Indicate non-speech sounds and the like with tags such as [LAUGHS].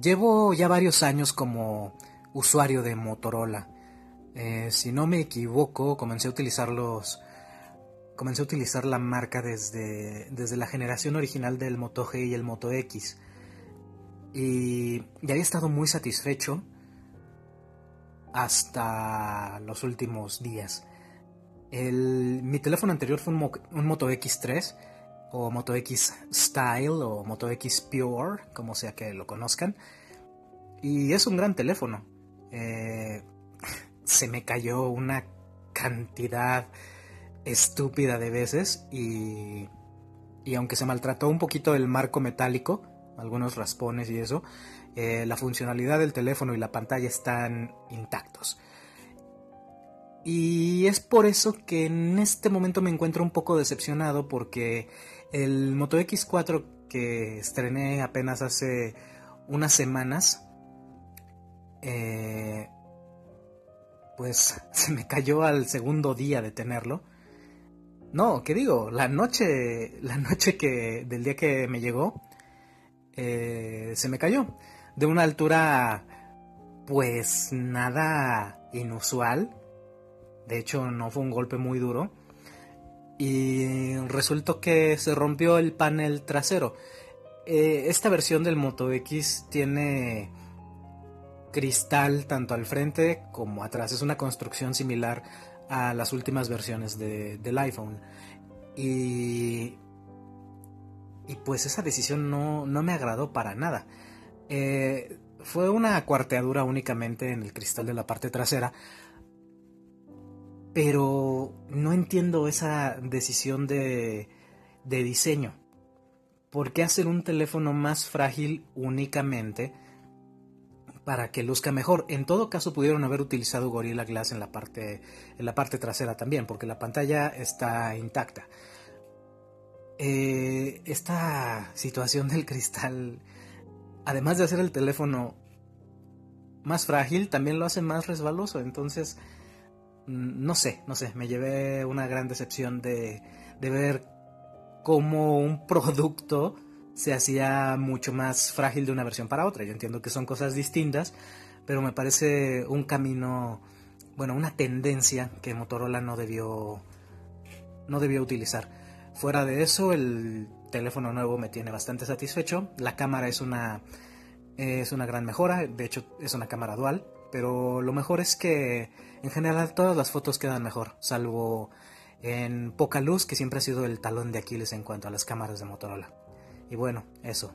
Llevo ya varios años como usuario de Motorola. Eh, si no me equivoco, comencé a utilizarlos. Comencé a utilizar la marca desde, desde la generación original del Moto G y el Moto X. Y, y había estado muy satisfecho hasta los últimos días. El, mi teléfono anterior fue un, un Moto X3 o Moto X Style o Moto X Pure, como sea que lo conozcan. Y es un gran teléfono. Eh, [LAUGHS] se me cayó una cantidad estúpida de veces y, y aunque se maltrató un poquito el marco metálico, algunos raspones y eso, eh, la funcionalidad del teléfono y la pantalla están intactos. Y es por eso que en este momento me encuentro un poco decepcionado porque el Moto X4 que estrené apenas hace unas semanas, eh, pues [LAUGHS] se me cayó al segundo día de tenerlo. No, ¿qué digo? La noche, [LAUGHS] la noche que del día que me llegó, eh, se me cayó de una altura, pues nada inusual. De hecho, no fue un golpe muy duro y resultó que se rompió el panel trasero. Eh, esta versión del Moto X tiene cristal tanto al frente como atrás. Es una construcción similar a las últimas versiones del iPhone. Y, y pues esa decisión no, me agradó para nada. Eh, fue una cuarteadura únicamente en el cristal de la parte trasera, pero no entiendo esa decisión de, diseño. ¿Por qué hacer un teléfono más frágil únicamente para que luzca mejor? En todo caso pudieron haber utilizado Gorilla Glass en la parte, en la parte trasera también, porque la pantalla está intacta. Eh, esta situación del cristal, además de hacer el teléfono más frágil, también lo hace más resbaloso. Entonces, no sé, no sé, me llevé una gran decepción de, ver cómo un [LAUGHS] producto se hacía mucho más frágil de una versión para otra. Yo entiendo que son cosas distintas, pero me parece un camino, bueno, una tendencia que Motorola no debió, no debió utilizar. Fuera de eso, el teléfono nuevo me tiene bastante satisfecho. La cámara es una, es una gran mejora, de hecho es una cámara dual, pero lo mejor es que en general todas las fotos quedan mejor, salvo en poca luz, que siempre ha sido el talón de Aquiles en cuanto a las cámaras de Motorola. Y bueno, eso.